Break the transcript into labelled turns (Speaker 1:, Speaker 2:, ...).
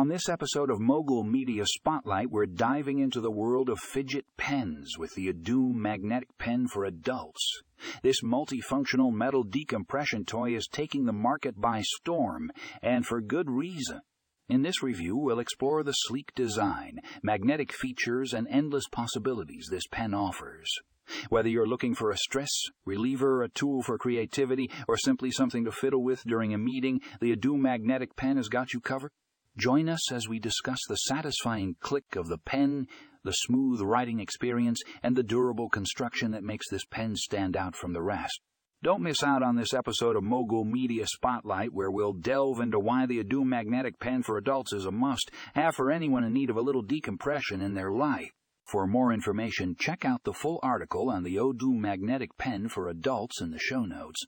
Speaker 1: On this episode of Mogul Media Spotlight, we're diving into the world of fidget pens with the Odoom Magnetic Pen for Adults. This multifunctional metal decompression toy is taking the market by storm, and for good reason. In this review, we'll explore the sleek design, magnetic features, and endless possibilities this pen offers. Whether you're looking for a stress reliever, a tool for creativity, or simply something to fiddle with during a meeting, the Odoom Magnetic Pen has got you covered. Join us as we discuss the satisfying click of the pen, the smooth writing experience, and the durable construction that makes this pen stand out from the rest. Don't miss out on this episode of Mogul Media Spotlight, where we'll delve into why the Odoom Magnetic Pen for Adults is a must have for anyone in need of a little decompression in their life. For more information, check out the full article on the Odoom Magnetic Pen for Adults in the show notes.